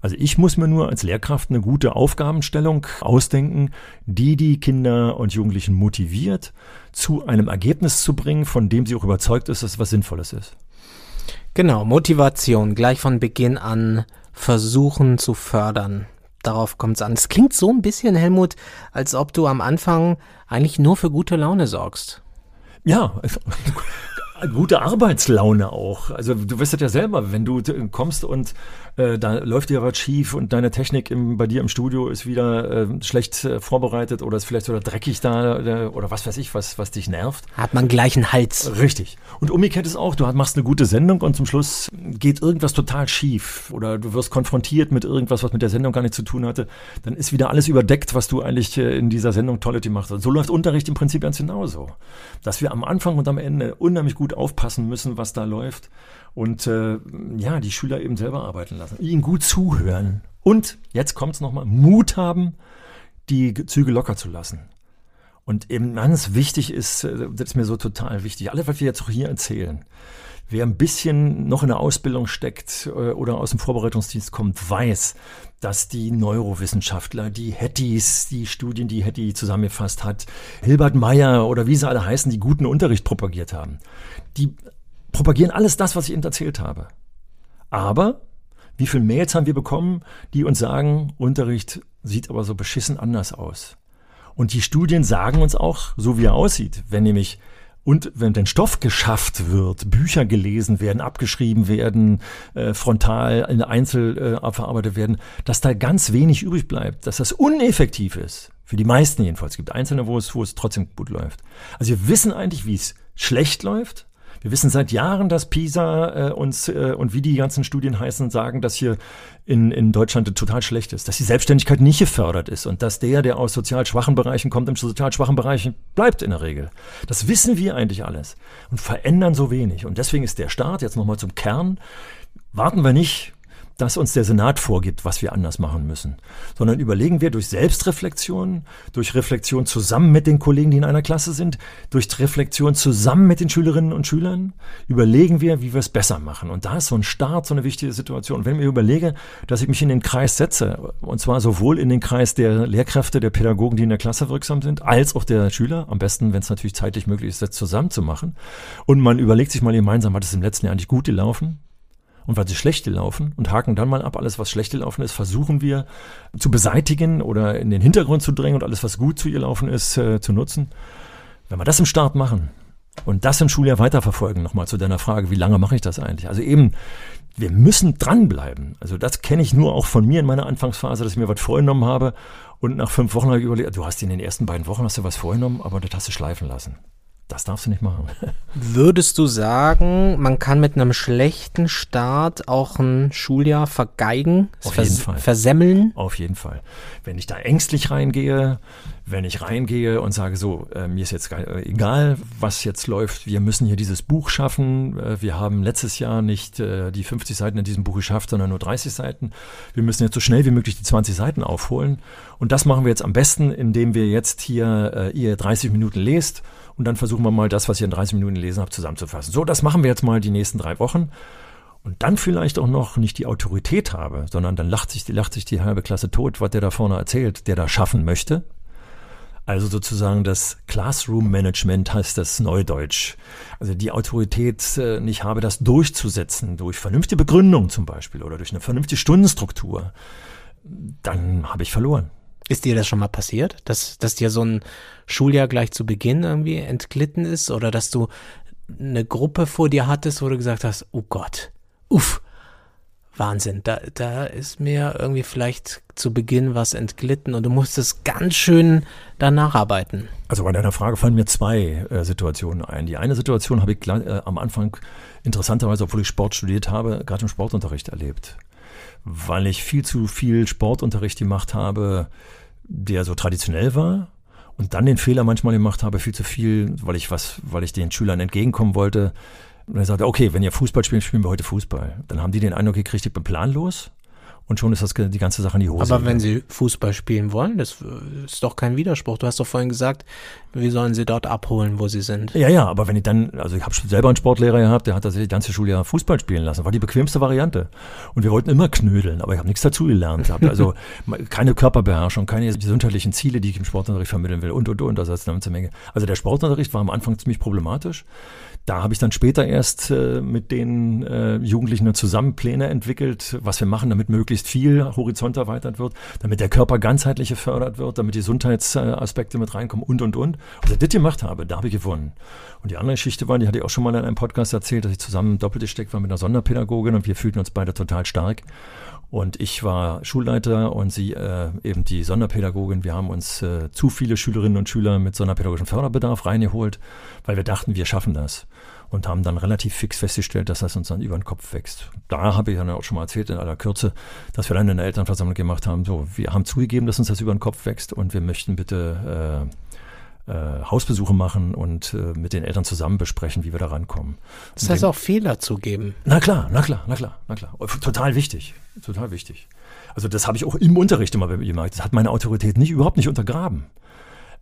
Speaker 3: Also ich muss mir nur als Lehrkraft eine gute Aufgabenstellung ausdenken, die die Kinder und Jugendlichen motiviert, zu einem Ergebnis zu bringen, von dem sie auch überzeugt ist, dass es was Sinnvolles ist.
Speaker 2: Genau, Motivation gleich von Beginn an versuchen zu fördern. Darauf kommt es an. Es klingt so ein bisschen, Helmut, als ob du am Anfang eigentlich nur für gute Laune sorgst.
Speaker 3: Ja, gute Arbeitslaune auch. Also du wirst das ja selber, wenn du kommst und äh, da läuft dir was schief und deine Technik im, bei dir im Studio ist wieder äh, schlecht äh, vorbereitet oder ist vielleicht sogar dreckig da äh, oder was weiß ich, was, was dich nervt.
Speaker 2: Hat man gleich einen Hals.
Speaker 3: Richtig. Und umgekehrt ist auch, du machst eine gute Sendung und zum Schluss geht irgendwas total schief oder du wirst konfrontiert mit irgendwas, was mit der Sendung gar nichts zu tun hatte, dann ist wieder alles überdeckt, was du eigentlich äh, in dieser Sendung Tollety machst. Und so läuft Unterricht im Prinzip ganz genauso. Dass wir am Anfang und am Ende unheimlich gut aufpassen müssen, was da läuft und äh, ja, die Schüler eben selber arbeiten lassen, ihnen gut zuhören und jetzt kommt es nochmal, Mut haben, die Züge locker zu lassen. Und eben ganz wichtig ist, äh, das ist mir so total wichtig, alles, was wir jetzt auch hier erzählen, wer ein bisschen noch in der Ausbildung steckt äh, oder aus dem Vorbereitungsdienst kommt, weiß, dass die Neurowissenschaftler, die Hettys, die Studien, die Hetty zusammengefasst hat, Hilbert Meyer oder wie sie alle heißen, die guten Unterricht propagiert haben, die propagieren alles das, was ich Ihnen erzählt habe. Aber wie viele Mails haben wir bekommen, die uns sagen, Unterricht sieht aber so beschissen anders aus. Und die Studien sagen uns auch, so wie er aussieht, wenn nämlich und wenn denn Stoff geschafft wird, Bücher gelesen werden, abgeschrieben werden, äh, frontal in Einzel äh, verarbeitet werden, dass da ganz wenig übrig bleibt, dass das uneffektiv ist. Für die meisten jedenfalls. Es gibt Einzelne, wo es, wo es trotzdem gut läuft. Also wir wissen eigentlich, wie es schlecht läuft, wir wissen seit Jahren, dass PISA äh, uns äh, und wie die ganzen Studien heißen, sagen, dass hier in, in Deutschland total schlecht ist, dass die Selbstständigkeit nicht gefördert ist und dass der, der aus sozial schwachen Bereichen kommt, im sozial schwachen Bereich bleibt in der Regel. Das wissen wir eigentlich alles und verändern so wenig. Und deswegen ist der Staat jetzt nochmal zum Kern. Warten wir nicht dass uns der Senat vorgibt, was wir anders machen müssen, sondern überlegen wir durch Selbstreflexion, durch Reflexion zusammen mit den Kollegen, die in einer Klasse sind, durch Reflexion zusammen mit den Schülerinnen und Schülern, überlegen wir, wie wir es besser machen. Und da ist so ein Start so eine wichtige Situation. Und wenn ich mir überlege, dass ich mich in den Kreis setze, und zwar sowohl in den Kreis der Lehrkräfte, der Pädagogen, die in der Klasse wirksam sind, als auch der Schüler, am besten, wenn es natürlich zeitlich möglich ist, das zusammen zu machen. Und man überlegt sich mal gemeinsam, hat es im letzten Jahr eigentlich gut gelaufen? Und was ist schlecht gelaufen und haken dann mal ab, alles was schlecht gelaufen ist, versuchen wir zu beseitigen oder in den Hintergrund zu drängen und alles was gut zu ihr laufen ist, äh, zu nutzen. Wenn wir das im Start machen und das im Schuljahr weiterverfolgen, nochmal zu deiner Frage, wie lange mache ich das eigentlich? Also eben, wir müssen dranbleiben. Also das kenne ich nur auch von mir in meiner Anfangsphase, dass ich mir was vorgenommen habe und nach fünf Wochen habe ich überlegt, du hast in den ersten beiden Wochen hast du was vorgenommen, aber das hast du schleifen lassen. Das darfst du nicht machen.
Speaker 2: Würdest du sagen, man kann mit einem schlechten Start auch ein Schuljahr vergeigen,
Speaker 3: Auf jeden Fall.
Speaker 2: versemmeln?
Speaker 3: Auf jeden Fall. Wenn ich da ängstlich reingehe, wenn ich reingehe und sage, so, äh, mir ist jetzt äh, egal, was jetzt läuft, wir müssen hier dieses Buch schaffen. Äh, wir haben letztes Jahr nicht äh, die 50 Seiten in diesem Buch geschafft, sondern nur 30 Seiten. Wir müssen jetzt so schnell wie möglich die 20 Seiten aufholen. Und das machen wir jetzt am besten, indem wir jetzt hier äh, ihr 30 Minuten lest und dann versuchen wir mal das, was ihr in 30 Minuten gelesen habt, zusammenzufassen. So, das machen wir jetzt mal die nächsten drei Wochen. Und dann vielleicht auch noch nicht die Autorität habe, sondern dann lacht sich, lacht sich die halbe Klasse tot, was der da vorne erzählt, der da schaffen möchte. Also sozusagen das Classroom Management heißt das Neudeutsch. Also die Autorität äh, nicht habe, das durchzusetzen durch vernünftige Begründung zum Beispiel oder durch eine vernünftige Stundenstruktur. Dann habe ich verloren.
Speaker 2: Ist dir das schon mal passiert, dass, dass dir so ein Schuljahr gleich zu Beginn irgendwie entglitten ist oder dass du eine Gruppe vor dir hattest, wo du gesagt hast, oh Gott, uff, Wahnsinn, da, da ist mir irgendwie vielleicht zu Beginn was entglitten und du musstest ganz schön danach arbeiten.
Speaker 3: Also bei deiner Frage fallen mir zwei äh, Situationen ein. Die eine Situation habe ich äh, am Anfang interessanterweise, obwohl ich Sport studiert habe, gerade im Sportunterricht erlebt weil ich viel zu viel Sportunterricht gemacht habe, der so traditionell war und dann den Fehler manchmal gemacht habe, viel zu viel, weil ich was, weil ich den Schülern entgegenkommen wollte. Und er sagte, okay, wenn ihr Fußball spielt, spielen wir heute Fußball. Dann haben die den Eindruck gekriegt, ich bin planlos und schon ist das die ganze Sache in die Hose.
Speaker 2: Aber wenn sie Fußball spielen wollen, das ist doch kein Widerspruch. Du hast doch vorhin gesagt, wie sollen sie dort abholen, wo sie sind?
Speaker 3: Ja, ja, aber wenn ich dann, also ich habe selber einen Sportlehrer gehabt, der hat das ganze Schuljahr Fußball spielen lassen. War die bequemste Variante. Und wir wollten immer knödeln, aber ich habe nichts dazu gelernt. Also keine Körperbeherrschung, keine gesundheitlichen Ziele, die ich im Sportunterricht vermitteln will und und und. Das ist eine ganze Menge. Also der Sportunterricht war am Anfang ziemlich problematisch. Da habe ich dann später erst äh, mit den äh, Jugendlichen zusammen Pläne entwickelt, was wir machen, damit möglichst viel Horizont erweitert wird, damit der Körper ganzheitlich gefördert wird, damit die Gesundheitsaspekte mit reinkommen und, und, und. Als ich das gemacht habe, da habe ich gewonnen. Und die andere Geschichte war, die hatte ich auch schon mal in einem Podcast erzählt, dass ich zusammen doppelt gesteckt war mit einer Sonderpädagogin und wir fühlten uns beide total stark. Und ich war Schulleiter und sie äh, eben die Sonderpädagogin. Wir haben uns äh, zu viele Schülerinnen und Schüler mit sonderpädagogischem Förderbedarf reingeholt, weil wir dachten, wir schaffen das. Und haben dann relativ fix festgestellt, dass das uns dann über den Kopf wächst. Da habe ich dann auch schon mal erzählt in aller Kürze, dass wir dann in der Elternversammlung gemacht haben, so, wir haben zugegeben, dass uns das über den Kopf wächst und wir möchten bitte äh, äh, Hausbesuche machen und äh, mit den Eltern zusammen besprechen, wie wir da rankommen.
Speaker 2: Das heißt auch Fehler zugeben.
Speaker 3: Na klar, na klar, na klar, na klar. Total wichtig, total wichtig. Also das habe ich auch im Unterricht immer gemacht. Das hat meine Autorität nicht überhaupt nicht untergraben.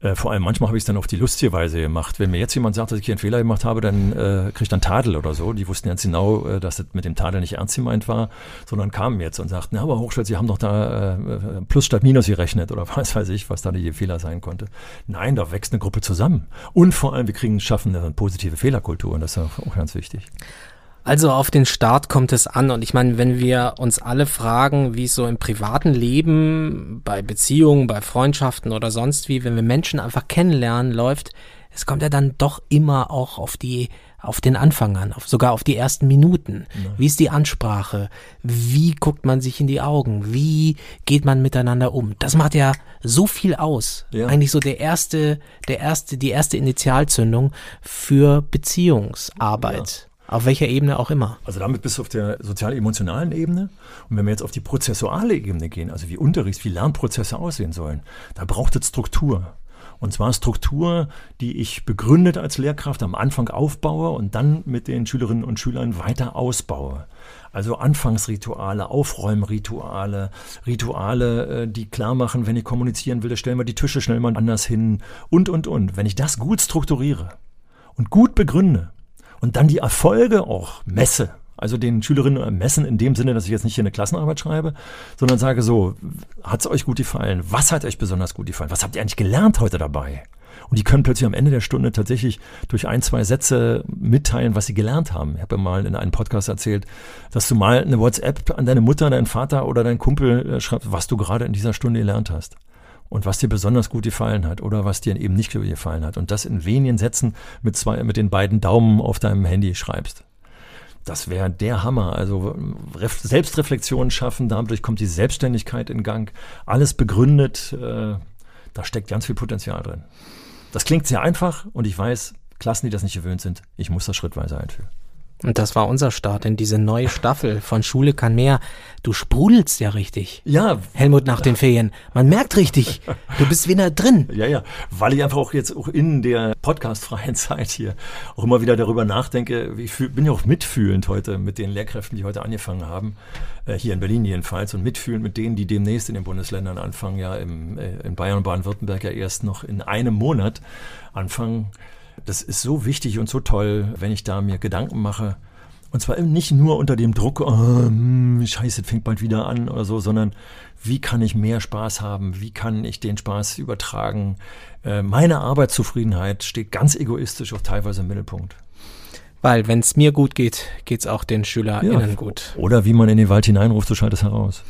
Speaker 3: Äh, vor allem manchmal habe ich es dann auf die lustige Weise gemacht. Wenn mir jetzt jemand sagt, dass ich hier einen Fehler gemacht habe, dann äh, kriege ich dann Tadel oder so. Die wussten ganz genau, äh, dass das mit dem Tadel nicht ernst gemeint war, sondern kamen jetzt und sagten, na, aber Hochschule, Sie haben doch da äh, Plus statt Minus gerechnet oder was weiß ich, was da die Fehler sein konnte. Nein, da wächst eine Gruppe zusammen. Und vor allem, wir kriegen, schaffen eine positive Fehlerkultur und das ist auch ganz wichtig.
Speaker 2: Also auf den Start kommt es an. Und ich meine, wenn wir uns alle fragen, wie es so im privaten Leben, bei Beziehungen, bei Freundschaften oder sonst wie, wenn wir Menschen einfach kennenlernen, läuft, es kommt ja dann doch immer auch auf die, auf den Anfang an, auf, sogar auf die ersten Minuten. Ja. Wie ist die Ansprache? Wie guckt man sich in die Augen? Wie geht man miteinander um? Das macht ja so viel aus. Ja. Eigentlich so der erste, der erste, die erste Initialzündung für Beziehungsarbeit. Ja. Auf welcher Ebene auch immer.
Speaker 3: Also damit bis auf der sozial-emotionalen Ebene. Und wenn wir jetzt auf die prozessuale Ebene gehen, also wie Unterrichts-, wie Lernprozesse aussehen sollen, da braucht es Struktur. Und zwar Struktur, die ich begründet als Lehrkraft am Anfang aufbaue und dann mit den Schülerinnen und Schülern weiter ausbaue. Also Anfangsrituale, Aufräumrituale, Rituale, äh, die klar machen, wenn ich kommunizieren will, dann stellen wir die Tische schnell mal anders hin und, und, und. Wenn ich das gut strukturiere und gut begründe und dann die Erfolge auch messe, also den Schülerinnen messen in dem Sinne, dass ich jetzt nicht hier eine Klassenarbeit schreibe, sondern sage so, hat es euch gut gefallen? Was hat euch besonders gut gefallen? Was habt ihr eigentlich gelernt heute dabei? Und die können plötzlich am Ende der Stunde tatsächlich durch ein, zwei Sätze mitteilen, was sie gelernt haben. Ich habe ja mal in einem Podcast erzählt, dass du mal eine WhatsApp an deine Mutter, deinen Vater oder deinen Kumpel äh, schreibst, was du gerade in dieser Stunde gelernt hast. Und was dir besonders gut gefallen hat oder was dir eben nicht gefallen hat. Und das in wenigen Sätzen mit zwei, mit den beiden Daumen auf deinem Handy schreibst. Das wäre der Hammer. Also Selbstreflexion schaffen, dadurch kommt die Selbstständigkeit in Gang. Alles begründet, äh, da steckt ganz viel Potenzial drin. Das klingt sehr einfach und ich weiß, Klassen, die das nicht gewöhnt sind, ich muss das schrittweise einführen.
Speaker 2: Und das war unser Start in diese neue Staffel von Schule kann mehr. Du sprudelst ja richtig.
Speaker 3: Ja.
Speaker 2: Helmut nach den Ferien. Man merkt richtig, du bist wieder drin.
Speaker 3: Ja, ja. Weil ich einfach auch jetzt auch in der podcastfreien Zeit hier auch immer wieder darüber nachdenke. Ich bin ja auch mitfühlend heute mit den Lehrkräften, die heute angefangen haben. Äh, hier in Berlin jedenfalls. Und mitfühlend mit denen, die demnächst in den Bundesländern anfangen. Ja, im, äh, in Bayern und Baden-Württemberg ja erst noch in einem Monat anfangen das ist so wichtig und so toll, wenn ich da mir Gedanken mache. Und zwar nicht nur unter dem Druck, oh, hm, scheiße, fängt bald wieder an oder so, sondern wie kann ich mehr Spaß haben? Wie kann ich den Spaß übertragen? Äh, meine Arbeitszufriedenheit steht ganz egoistisch auch teilweise im Mittelpunkt.
Speaker 2: Weil wenn es mir gut geht, geht es auch den SchülerInnen ja, gut.
Speaker 3: Oder wie man in den Wald hineinruft, so schallt es heraus.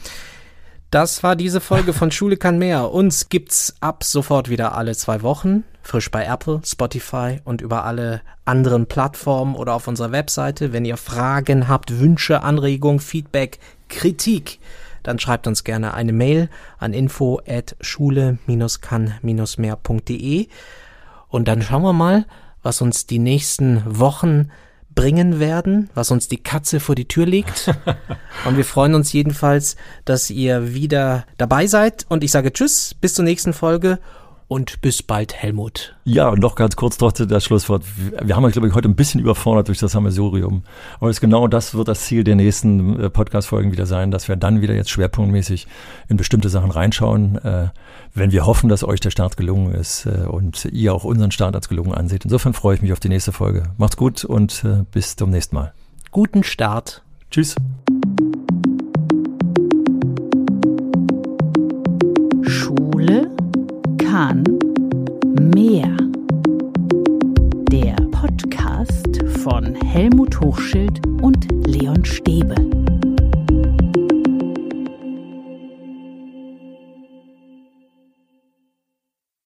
Speaker 2: Das war diese Folge von Schule kann mehr. Uns gibt's ab sofort wieder alle zwei Wochen. Frisch bei Apple, Spotify und über alle anderen Plattformen oder auf unserer Webseite. Wenn ihr Fragen habt, Wünsche, Anregungen, Feedback, Kritik, dann schreibt uns gerne eine Mail an info at schule-kann-mehr.de und dann schauen wir mal, was uns die nächsten Wochen bringen werden, was uns die Katze vor die Tür legt. und wir freuen uns jedenfalls, dass ihr wieder dabei seid. Und ich sage Tschüss, bis zur nächsten Folge und bis bald, Helmut.
Speaker 3: Ja, und noch ganz kurz trotzdem das Schlusswort. Wir haben euch, glaube ich, heute ein bisschen überfordert durch das Sammelsurium. Aber es genau das wird das Ziel der nächsten äh, Podcast-Folgen wieder sein, dass wir dann wieder jetzt schwerpunktmäßig in bestimmte Sachen reinschauen, äh, wenn wir hoffen, dass euch der Start gelungen ist äh, und ihr auch unseren Start als gelungen anseht. Insofern freue ich mich auf die nächste Folge. Macht's gut und äh, bis zum nächsten Mal.
Speaker 2: Guten Start.
Speaker 3: Tschüss.
Speaker 1: Schule kann mehr. Der Podcast von Helmut Hochschild und Leon Stäbe.